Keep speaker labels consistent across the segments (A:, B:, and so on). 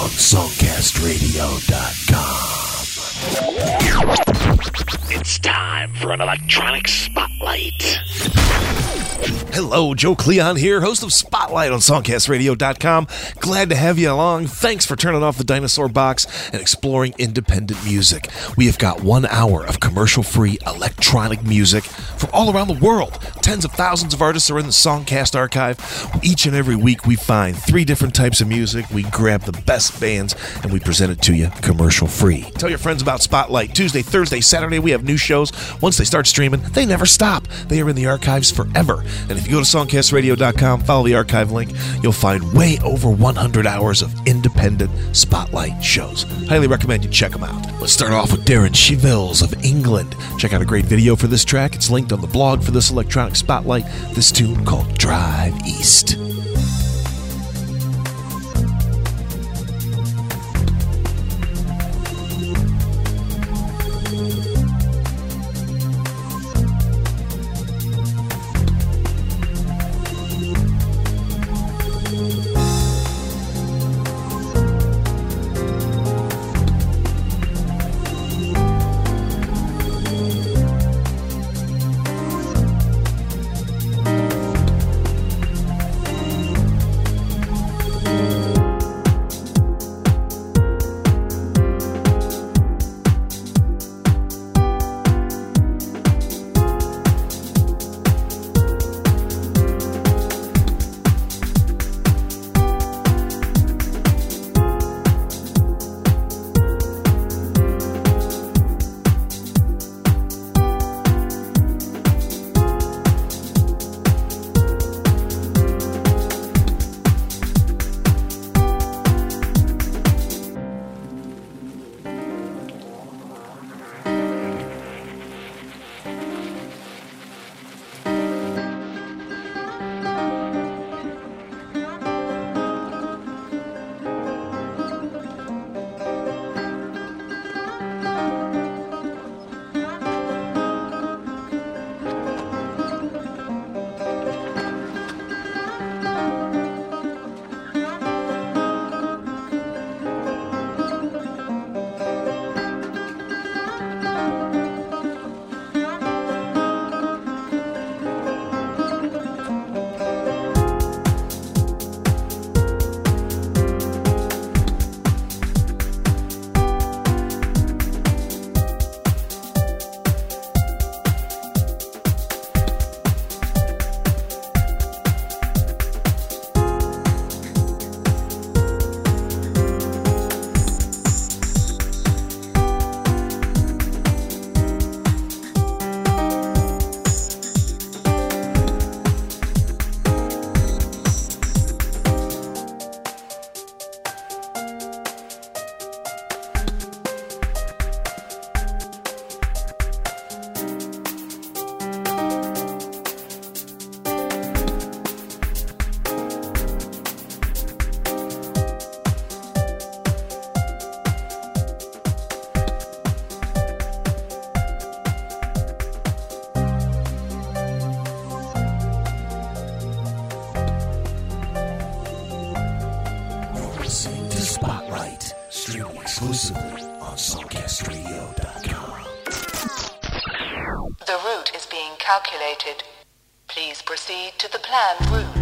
A: on songcastradio.com.
B: It's time for an electronic spotlight.
A: Hello, Joe Cleon here, host of Spotlight on SongcastRadio.com. Glad to have you along. Thanks for turning off the dinosaur box and exploring independent music. We have got one hour of commercial free electronic music from all around the world. Tens of thousands of artists are in the Songcast archive. Each and every week, we find three different types of music. We grab the best bands and we present it to you commercial free. Tell your friends about Spotlight. Tuesday, Thursday, Saturday, we have new shows. Once they start streaming, they never stop. They are in the archives forever. And if you go to songcastradio.com, follow the archive link, you'll find way over 100 hours of independent Spotlight shows. Highly recommend you check them out. Let's start off with Darren Chevelles of England. Check out a great video for this track. It's linked on the blog for this electronic spotlight. This tune called Drive East. Exclusively on.
C: The route is being calculated. Please proceed to the planned route.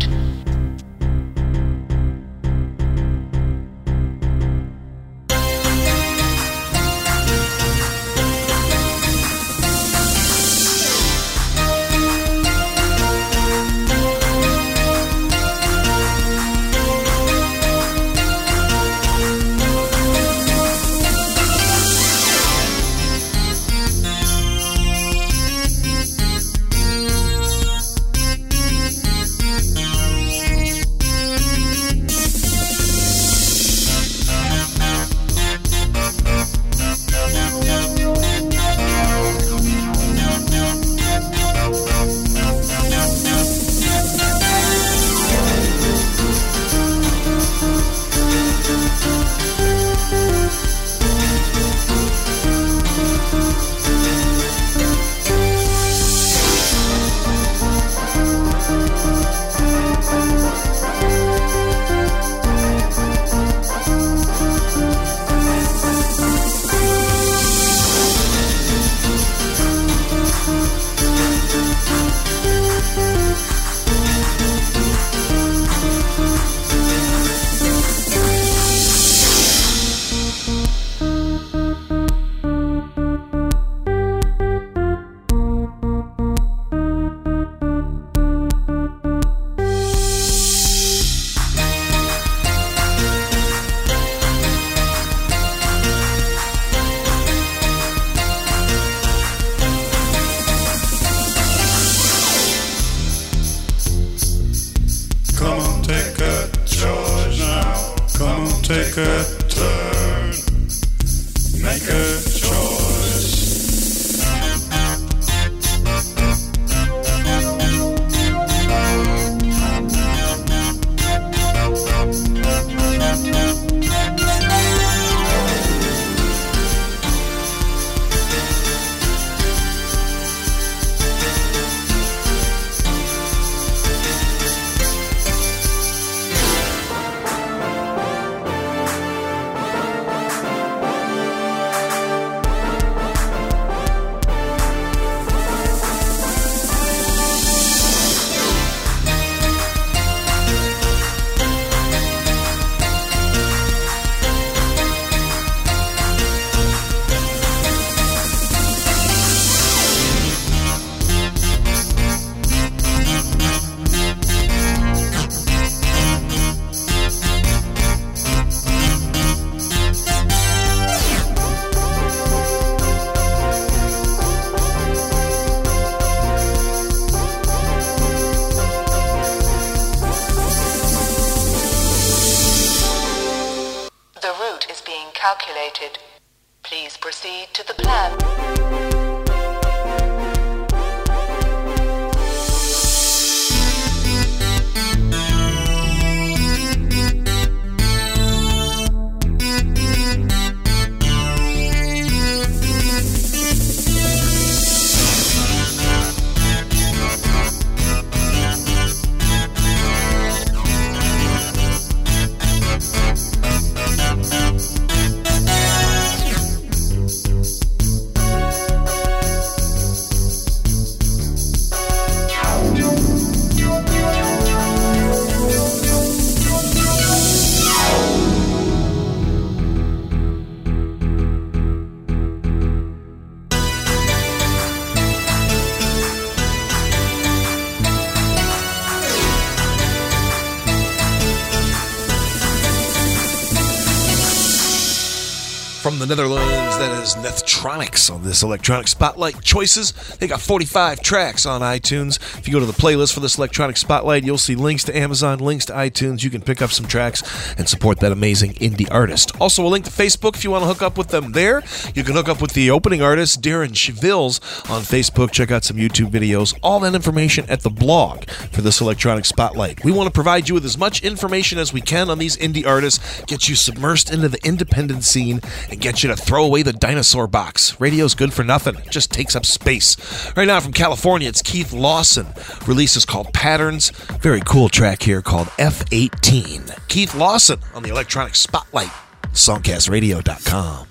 C: Is
A: Nethtronics on this electronic spotlight choices. They got 45 tracks on iTunes. If you go to the playlist for this electronic spotlight, you'll see links to Amazon, links to iTunes. You can pick up some tracks and support that amazing indie artist. Also, a link to Facebook if you want to hook up with them there. You can hook up with the opening artist, Darren Chevils, on Facebook. Check out some YouTube videos. All that information at the blog for this electronic spotlight. We want to provide you with as much information as we can on these indie artists, get you submersed into the independent scene, and get you to throw away the dinosaur box. Radio's good for nothing, it just takes up space. Right now from California, it's Keith Lawson. Release is called Patterns. Very cool track here called F18. Keith Lawson on the electronic spotlight. Songcastradio.com.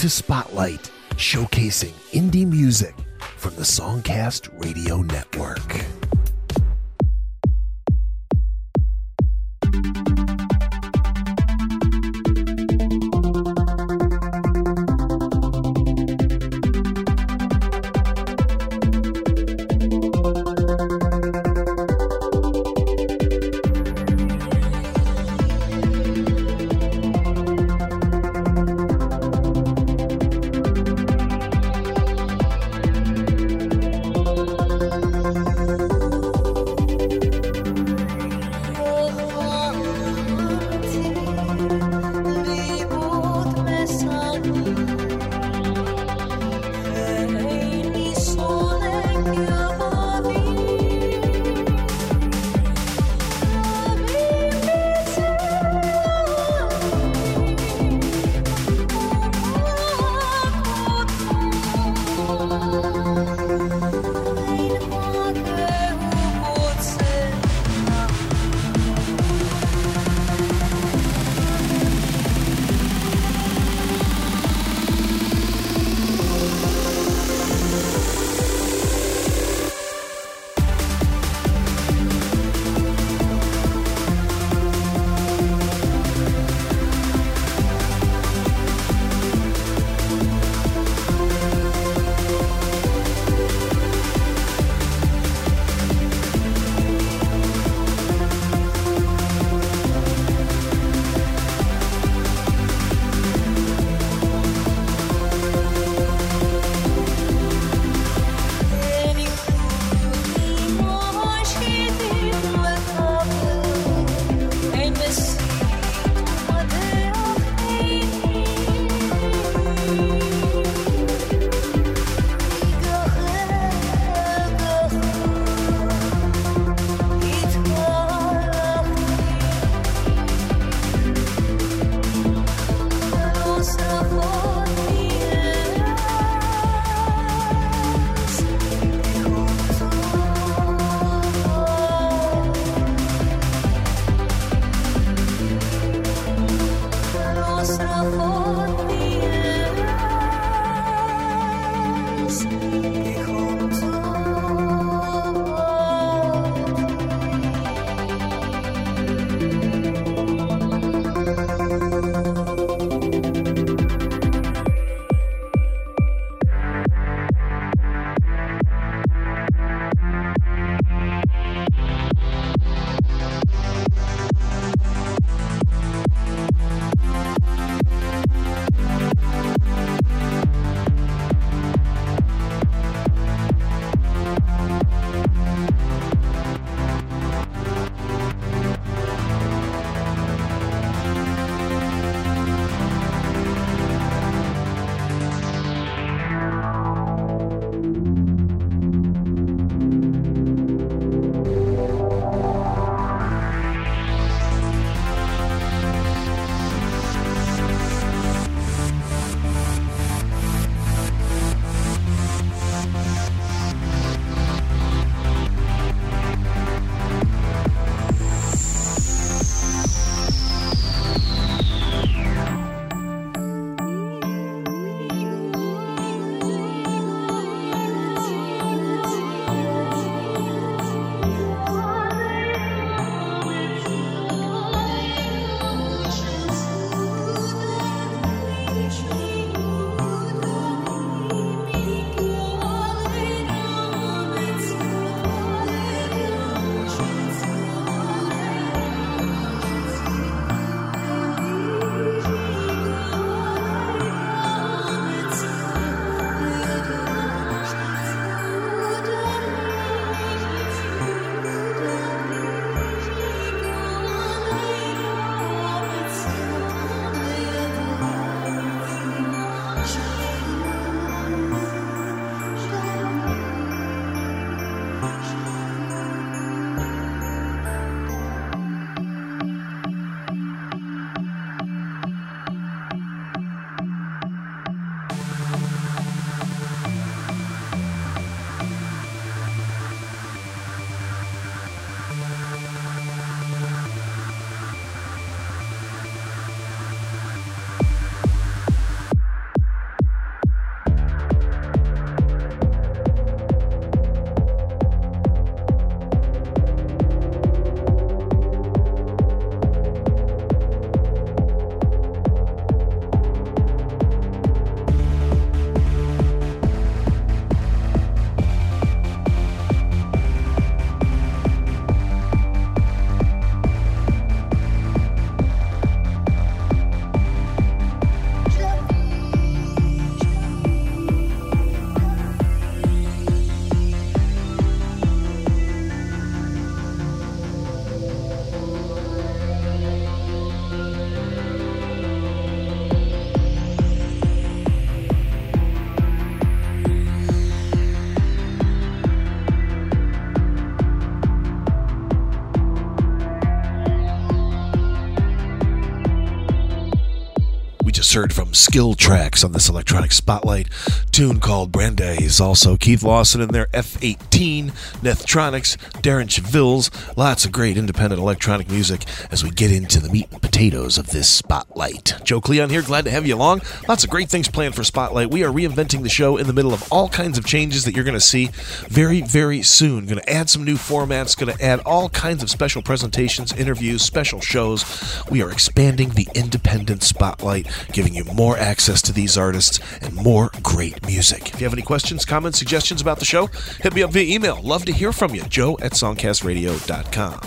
D: To Spotlight, showcasing indie music from the Songcast Radio Network.
A: From Skill Tracks on this electronic spotlight. Tune called Brandeis. Also, Keith Lawson and their F18, Nethronics, Darren Chevilles. Lots of great independent electronic music as we get into the meat and potatoes of this spotlight. Joe Cleon here, glad to have you along. Lots of great things planned for Spotlight. We are reinventing the show in the middle of all kinds of changes that you're going to see very, very soon. Going to add some new formats, going to add all kinds of special presentations, interviews, special shows. We are expanding the independent spotlight, giving you more access to these artists and more great music. If you have any questions, comments, suggestions about the show, hit me up via email. Love to hear from you. Joe at songcastradio.com.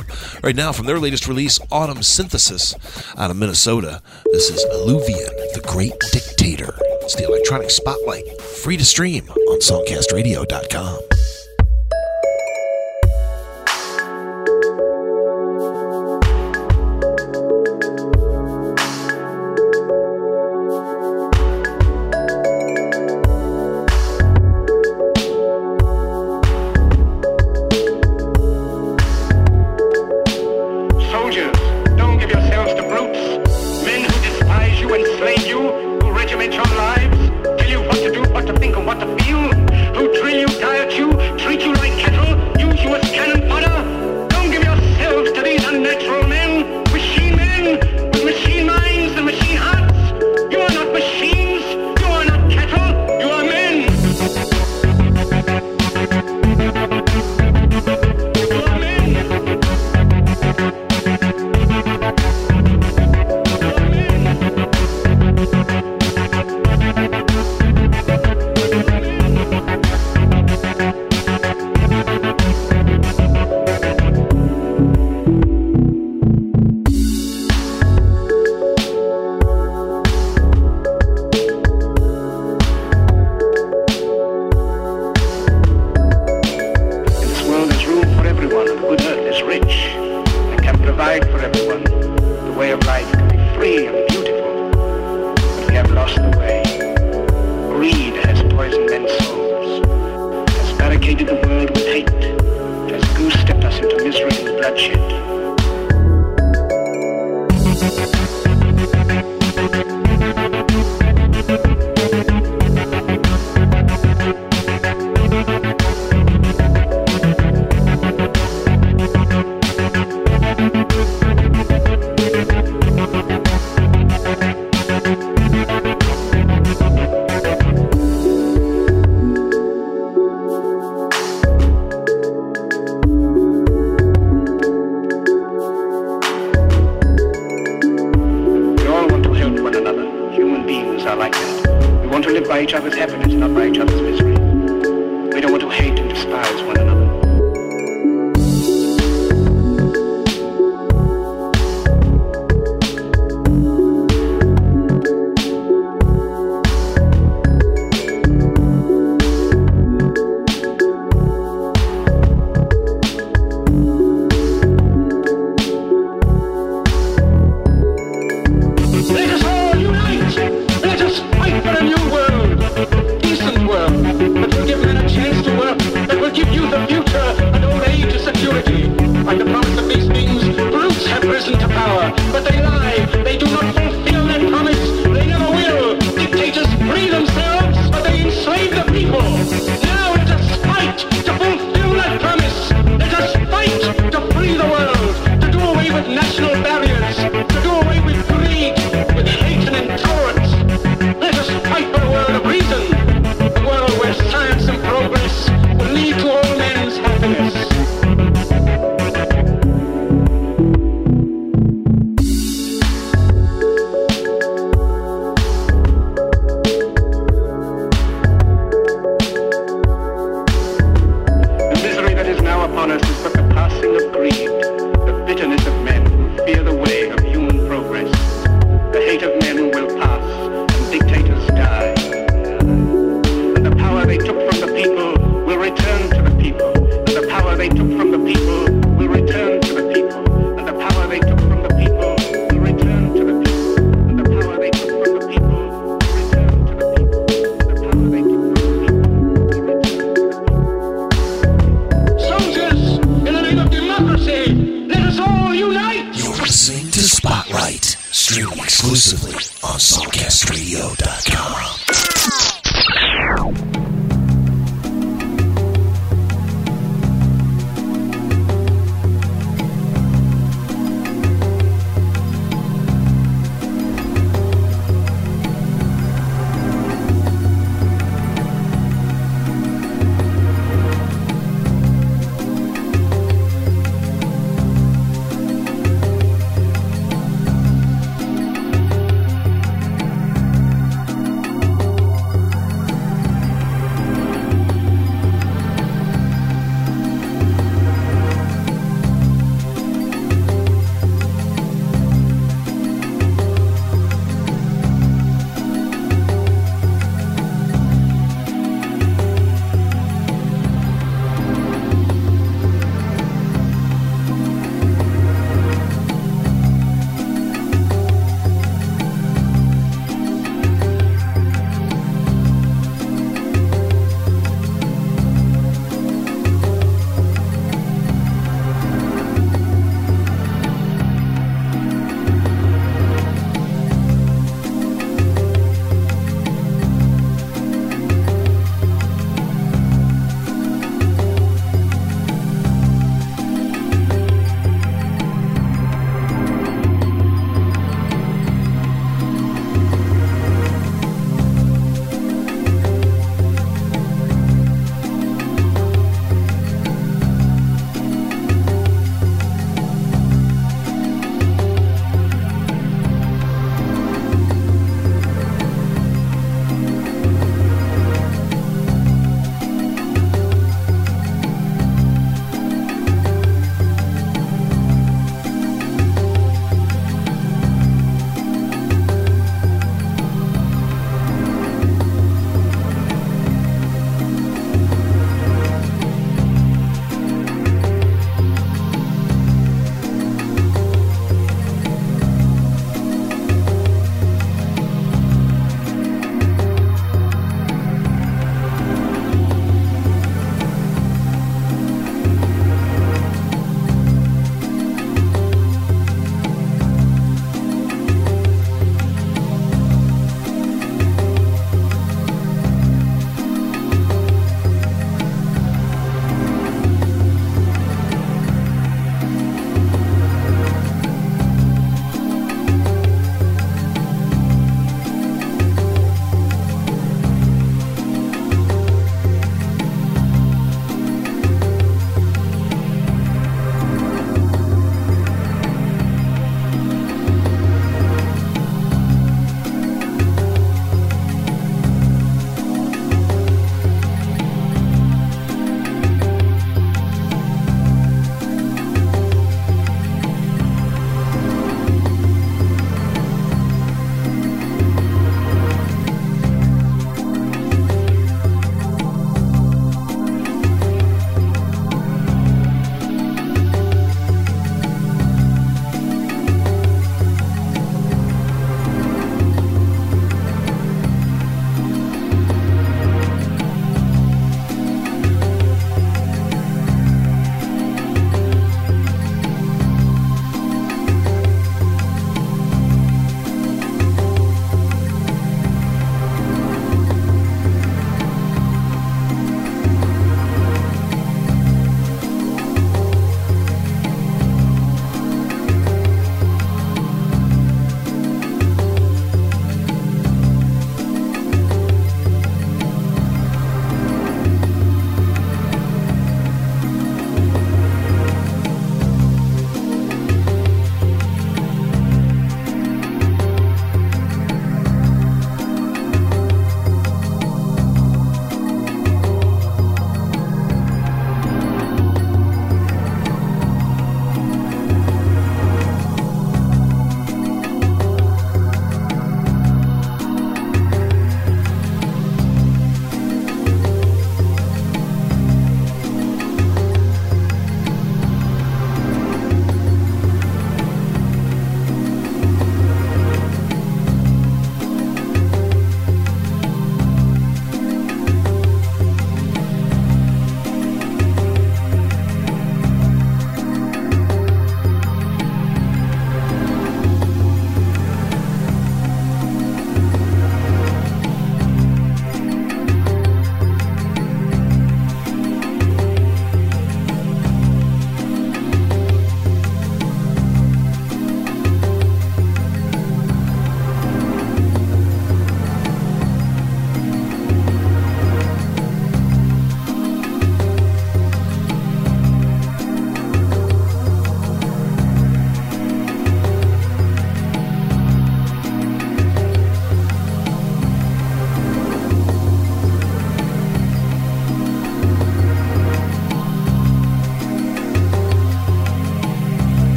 A: Right now, from their latest release, Autumn Synthesis, out of Minnesota, this is Illuvian, the Great Dictator. It's the electronic spotlight, free to stream on songcastradio.com.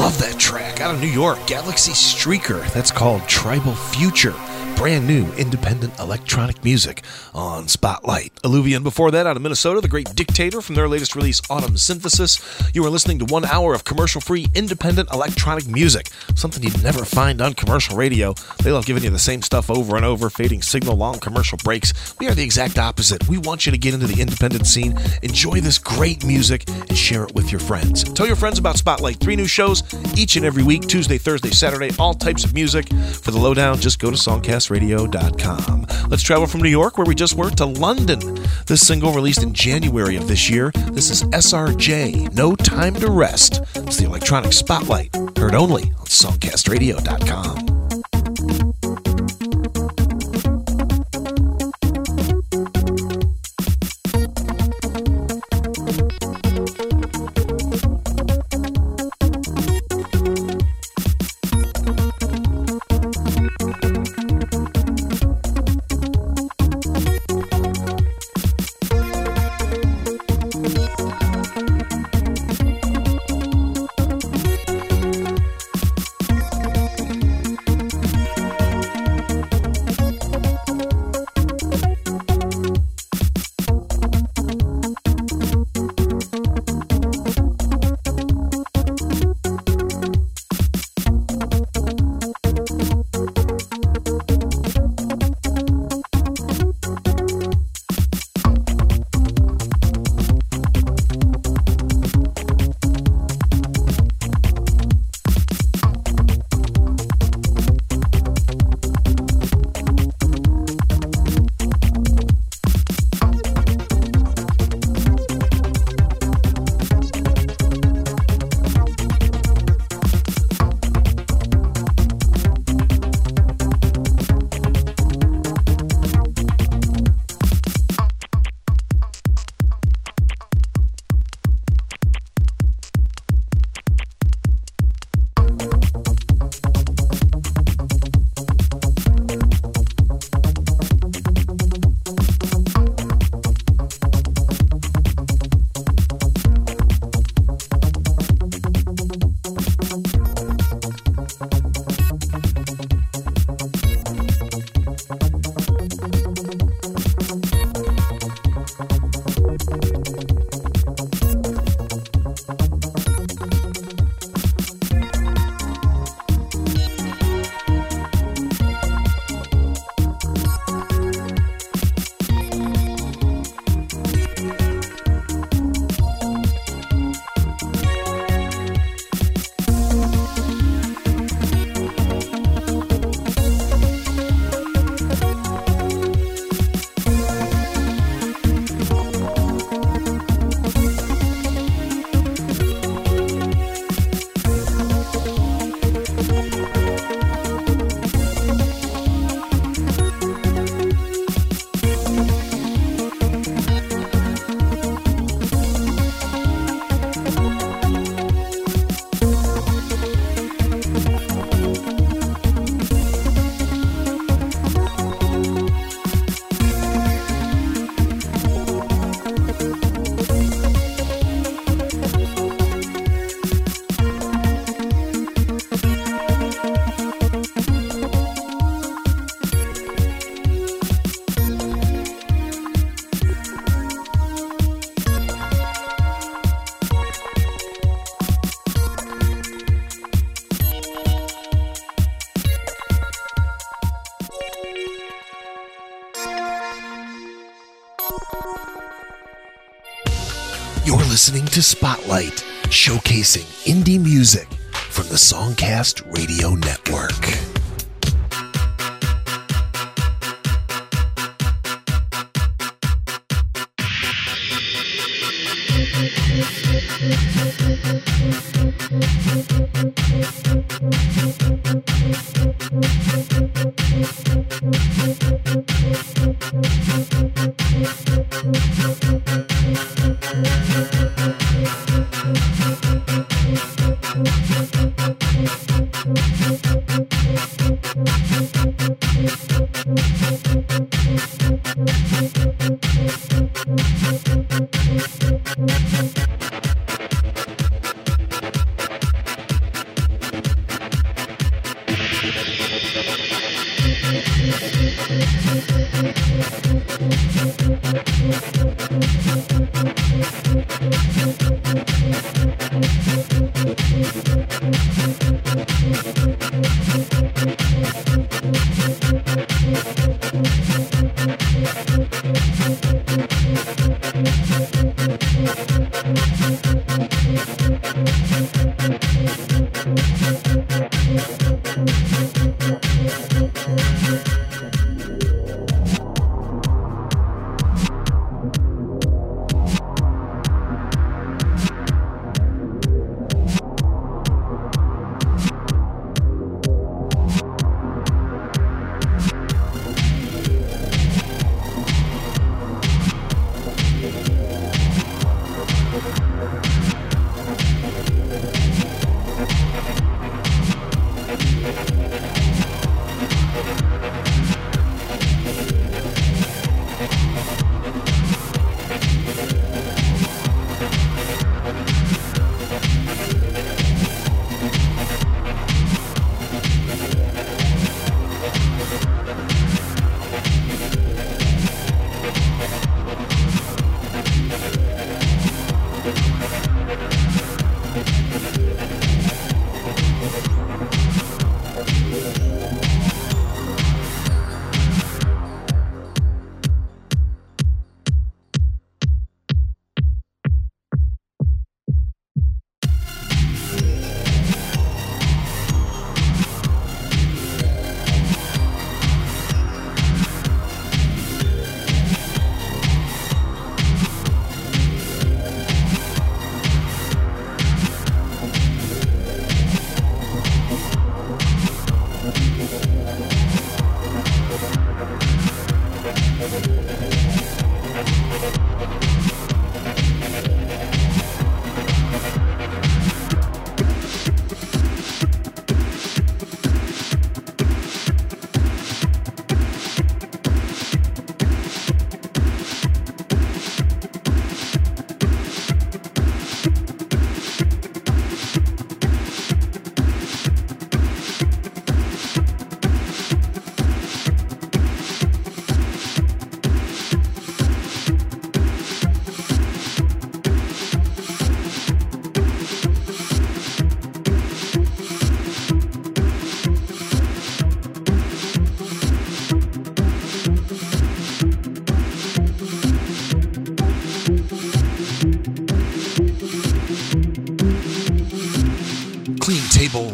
E: love that track.
A: Out of New York, Galaxy Streaker. That's called Tribal Future brand new independent electronic music on Spotlight. Alluvian before that out of Minnesota, the great Dictator from their latest release, Autumn Synthesis. You are listening to one hour of commercial free independent electronic music, something you'd never find on commercial radio. They love giving you the same stuff over and over, fading signal, long commercial breaks. We are the exact opposite. We want you to get into the independent scene, enjoy this great music, and share it with your friends. Tell your friends about Spotlight. Three new shows each and every week Tuesday, Thursday, Saturday, all types of music. For the lowdown, just go to Songcast radio.com. Let's travel from New York, where we just were, to London. This single released in January of this year. This is SRJ, No Time to Rest. It's the electronic spotlight, heard only on songcastradio.com. to Spotlight, showcasing indie music from the Songcast Radio Network. Clean Table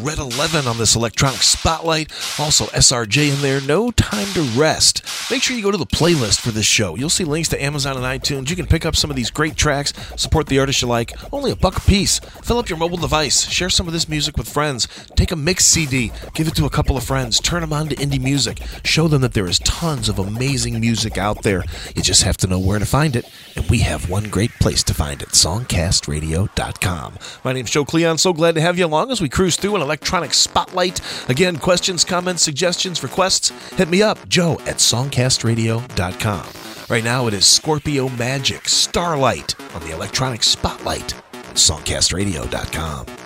A: Red 11 on this electronic spotlight. Also, SRJ in there. No time to rest. Make sure you go to the playlist for this show. You'll see links to Amazon and iTunes. You can pick up some of these great tracks, support the artist you like. Only a buck a piece. Fill up your mobile device. Share some of this music with friends. Take a mix CD. Give it to a couple of friends. Turn them on to indie music. Show them that there is tons of amazing music out there. You just have to know where to find it. And we have one great place to find it songcastradio.com. My name's Joe Cleon. So glad to have you along as we cruise through an electronic spotlight. Again, questions, comments, suggestions, requests, hit me up, joe at songcastradio.com. Right now, it is Scorpio Magic Starlight on the electronic spotlight at songcastradio.com.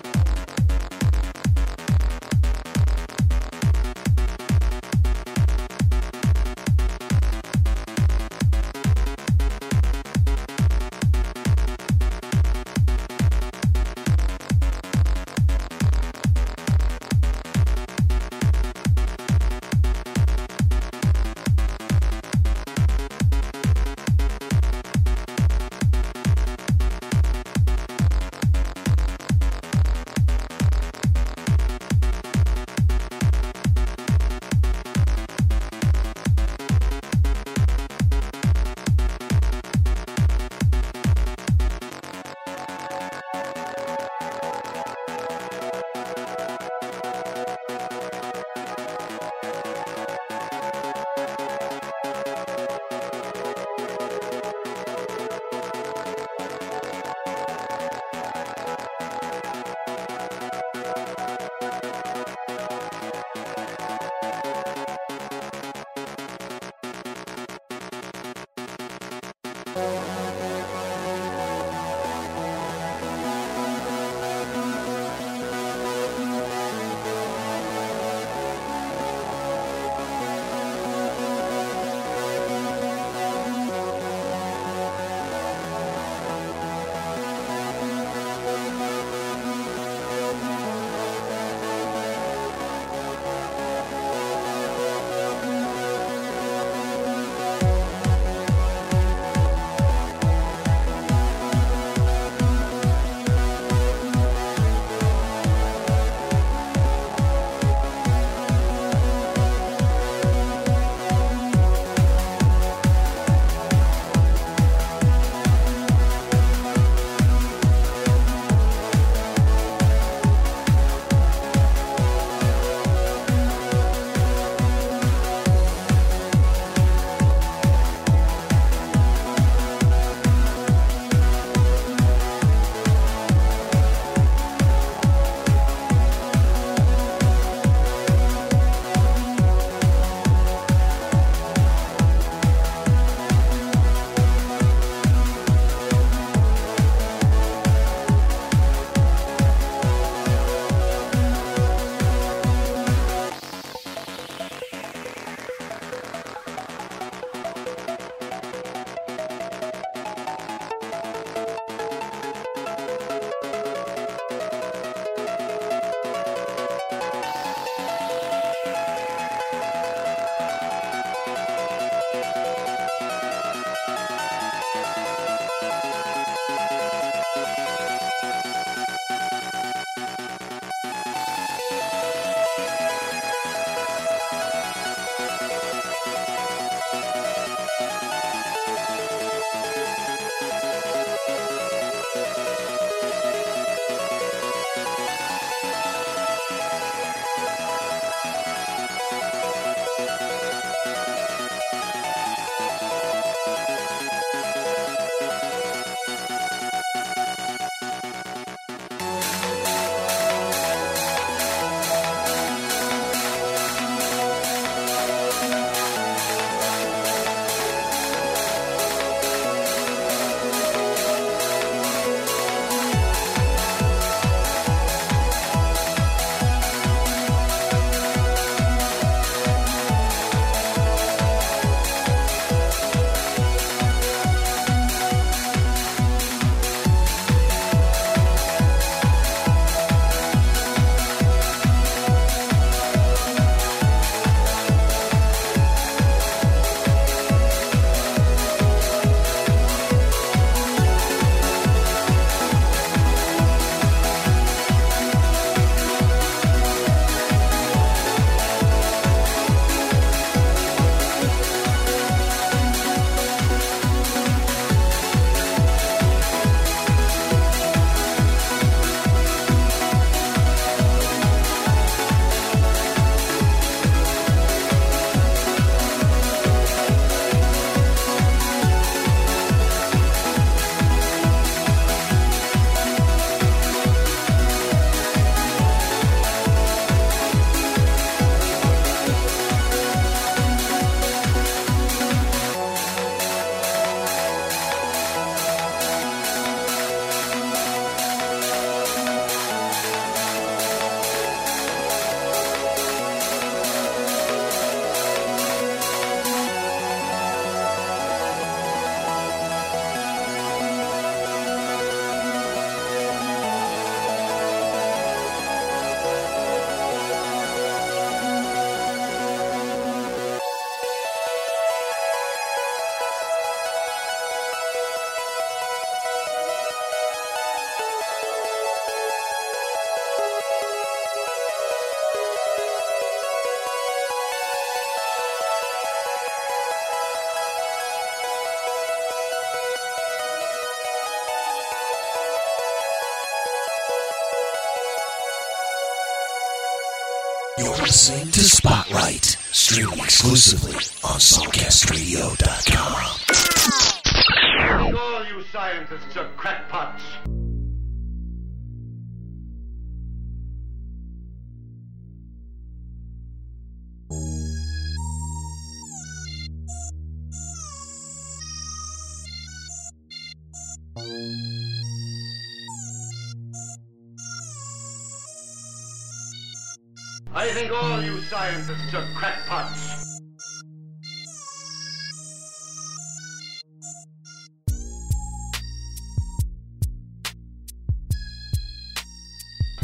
A: listening to Spotlight, streaming exclusively on SongcastRadio.com.
E: All you scientists are crackpots. I think all you scientists are crackpots.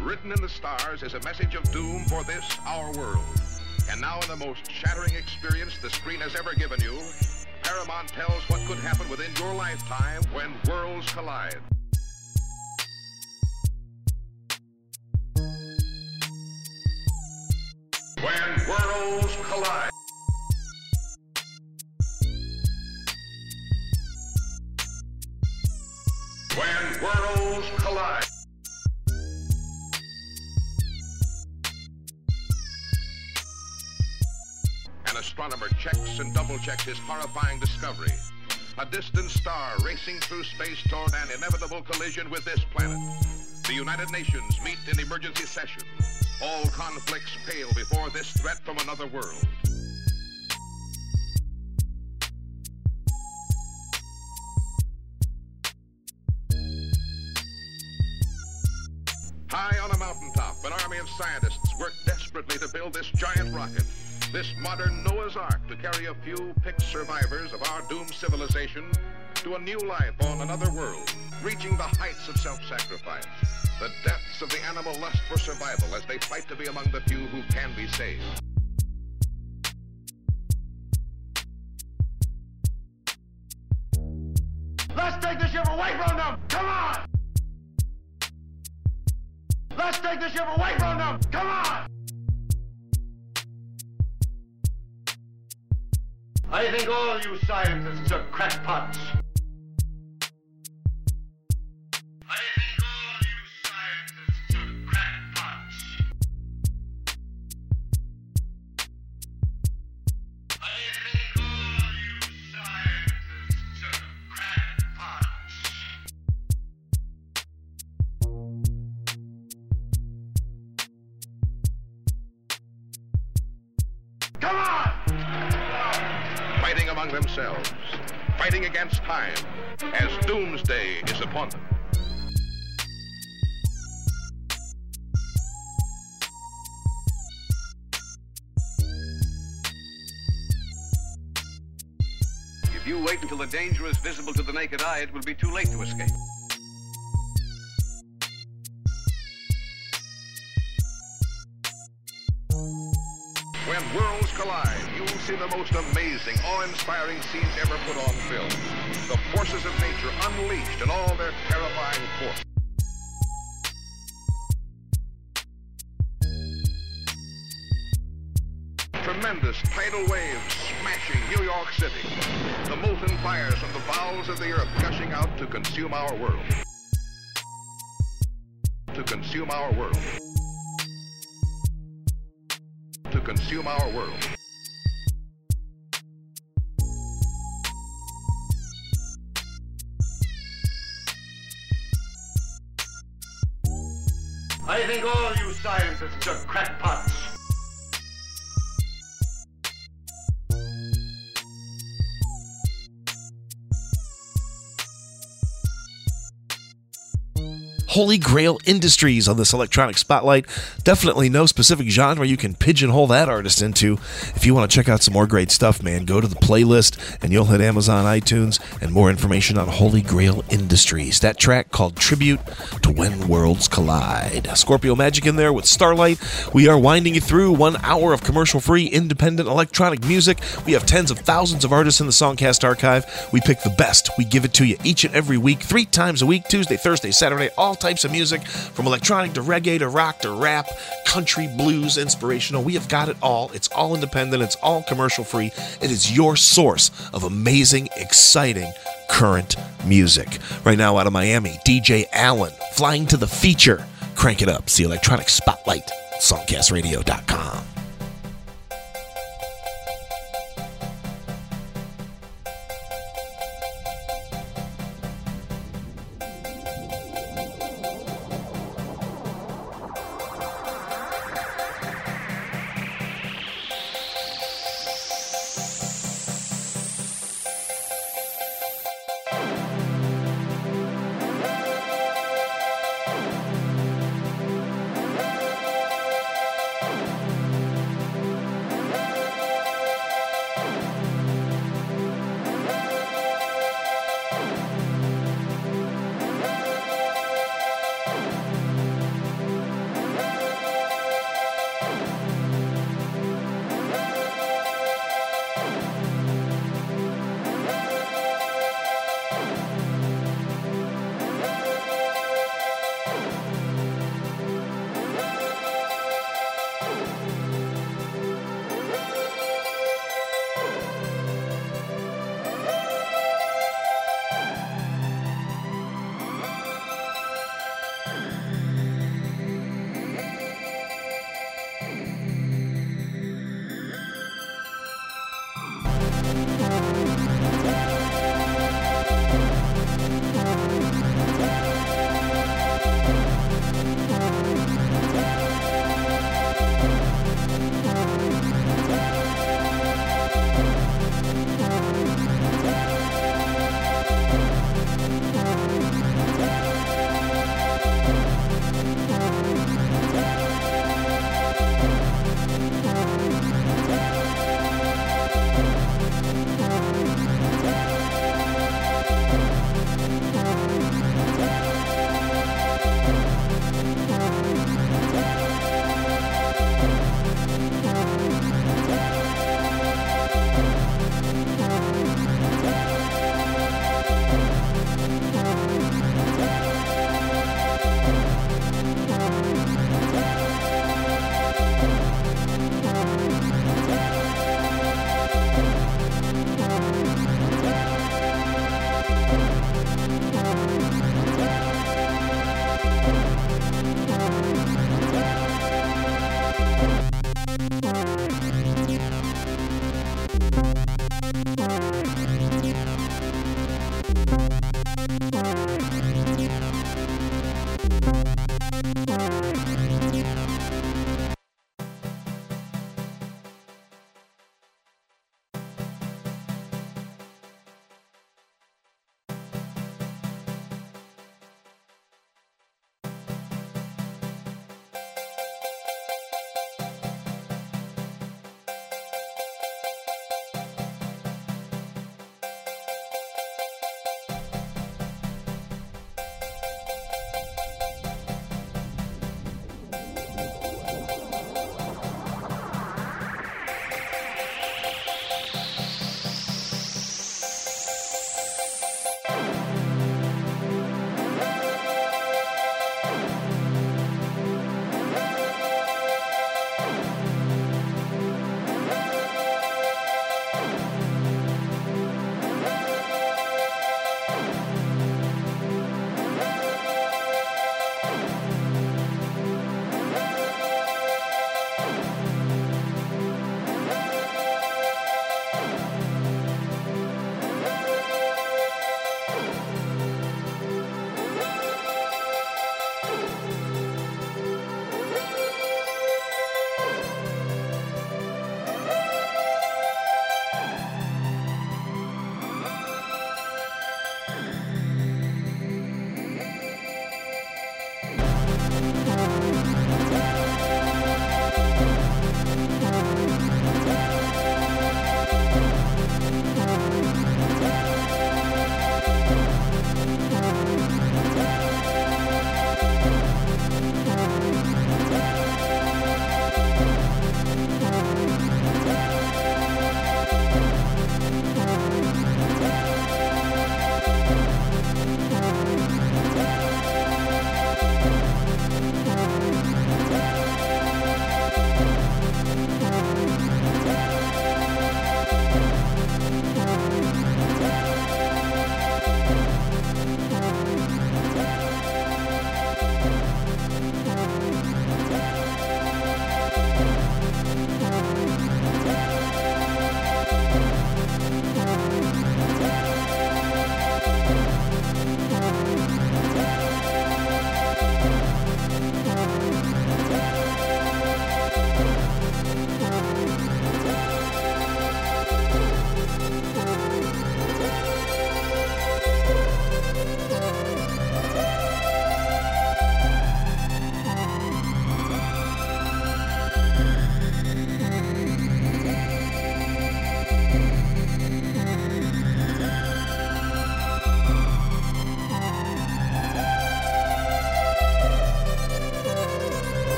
F: Written in the stars is a message of doom for this, our world. And now, in the most shattering experience the screen has ever given you, Paramount tells what could happen within your lifetime when worlds collide. Collide. When worlds collide. An astronomer checks and double checks his horrifying discovery. A distant star racing through space toward an inevitable collision with this planet. The United Nations meet in emergency session. All conflicts pale before this threat from another world. High on a mountaintop, an army of scientists work desperately to build this giant rocket. This modern Noah's Ark to carry a few picked survivors of our doomed civilization to a new life on another world, reaching the heights of self-sacrifice, the depths of the animal lust for survival as they fight to be among the few who can be saved.
E: Let's take the ship away from them! Come on! Let's take the ship away from them! Come on! I think all you scientists are crackpots.
G: If you wait until the danger is visible to the naked eye, it will be too late to escape.
F: Worlds collide, you'll see the most amazing, awe-inspiring scenes ever put on film. The forces of nature unleashed in all their terrifying force. Tremendous tidal waves smashing New York City. The molten fires from the bowels of the earth gushing out to consume our world. To consume our world. Consume our world.
E: I think all you scientists are crackpots.
A: Holy Grail Industries on this electronic spotlight. Definitely no specific genre you can pigeonhole that artist into. If you want to check out some more great stuff, man, go to the playlist and you'll hit Amazon iTunes and more information on Holy Grail Industries. That track called Tribute to When Worlds Collide. Scorpio Magic in there with Starlight. We are winding you through one hour of commercial free independent electronic music. We have tens of thousands of artists in the Songcast archive. We pick the best. We give it to you each and every week, three times a week Tuesday, Thursday, Saturday, all types of music from electronic to reggae to rock to rap, country, blues, inspirational. We have got it all. It's all independent, it's all commercial free. It is your source of amazing, exciting, current music. Right now, out of Miami, DJ Allen, flying to the feature. Crank it up. See electronic spotlight. songcastradio.com.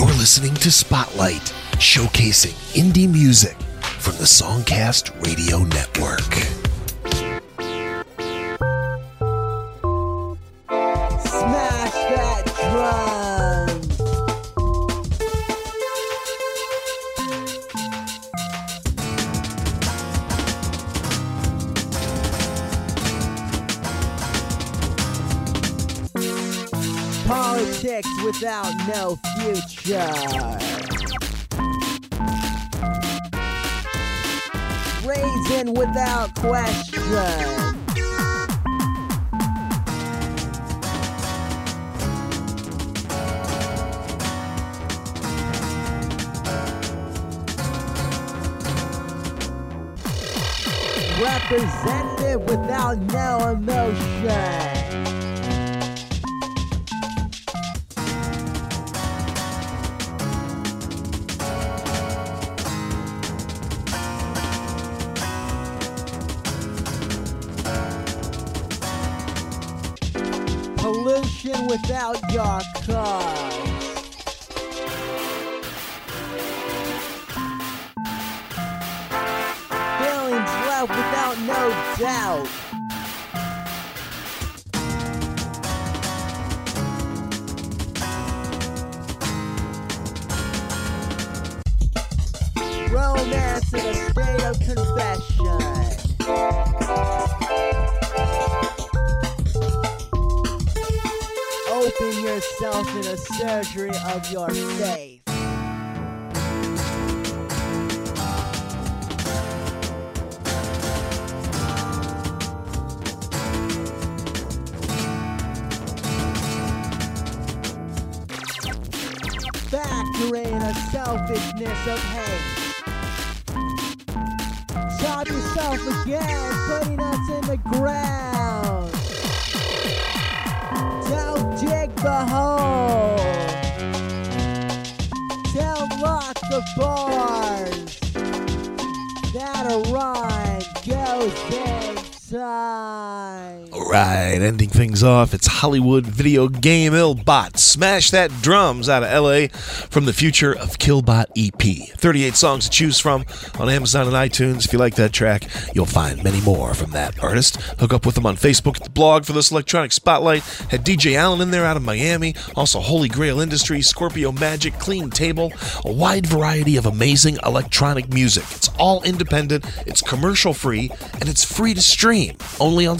A: You're listening to Spotlight, showcasing indie music from the Songcast Radio Network.
H: Question. Yourself in a surgery of your faith. Factor in a selfishness of hate. Stop yourself again, putting us in the ground. Don't dig the hole. The bars. That a rhyme goes inside.
A: Right, ending things off, it's Hollywood video game Killbot. Smash that drums out of LA from the future of Killbot EP. 38 songs to choose from on Amazon and iTunes. If you like that track, you'll find many more from that artist. Hook up with them on Facebook at the blog for this electronic spotlight. Had DJ Allen in there out of Miami. Also, Holy Grail Industries, Scorpio Magic, Clean Table, a wide variety of amazing electronic music. It's all independent, it's commercial free, and it's free to stream only on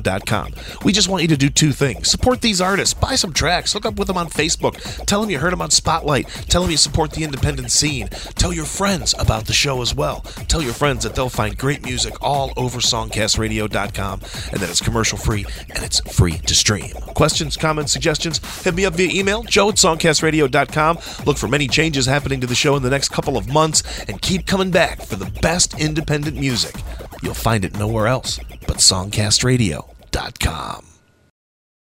A: songcastradio.com. We just want you to do two things support these artists, buy some tracks, hook up with them on Facebook, tell them you heard them on Spotlight, tell them you support the independent scene, tell your friends about the show as well. Tell your friends that they'll find great music all over songcastradio.com and that it's commercial free and it's free to stream. Questions, comments, suggestions, hit me up via email, joe at songcastradio.com. Look for many changes happening to the show in the next couple of months and keep coming back for the best independent music. You'll find it nowhere else but songcastradio.com.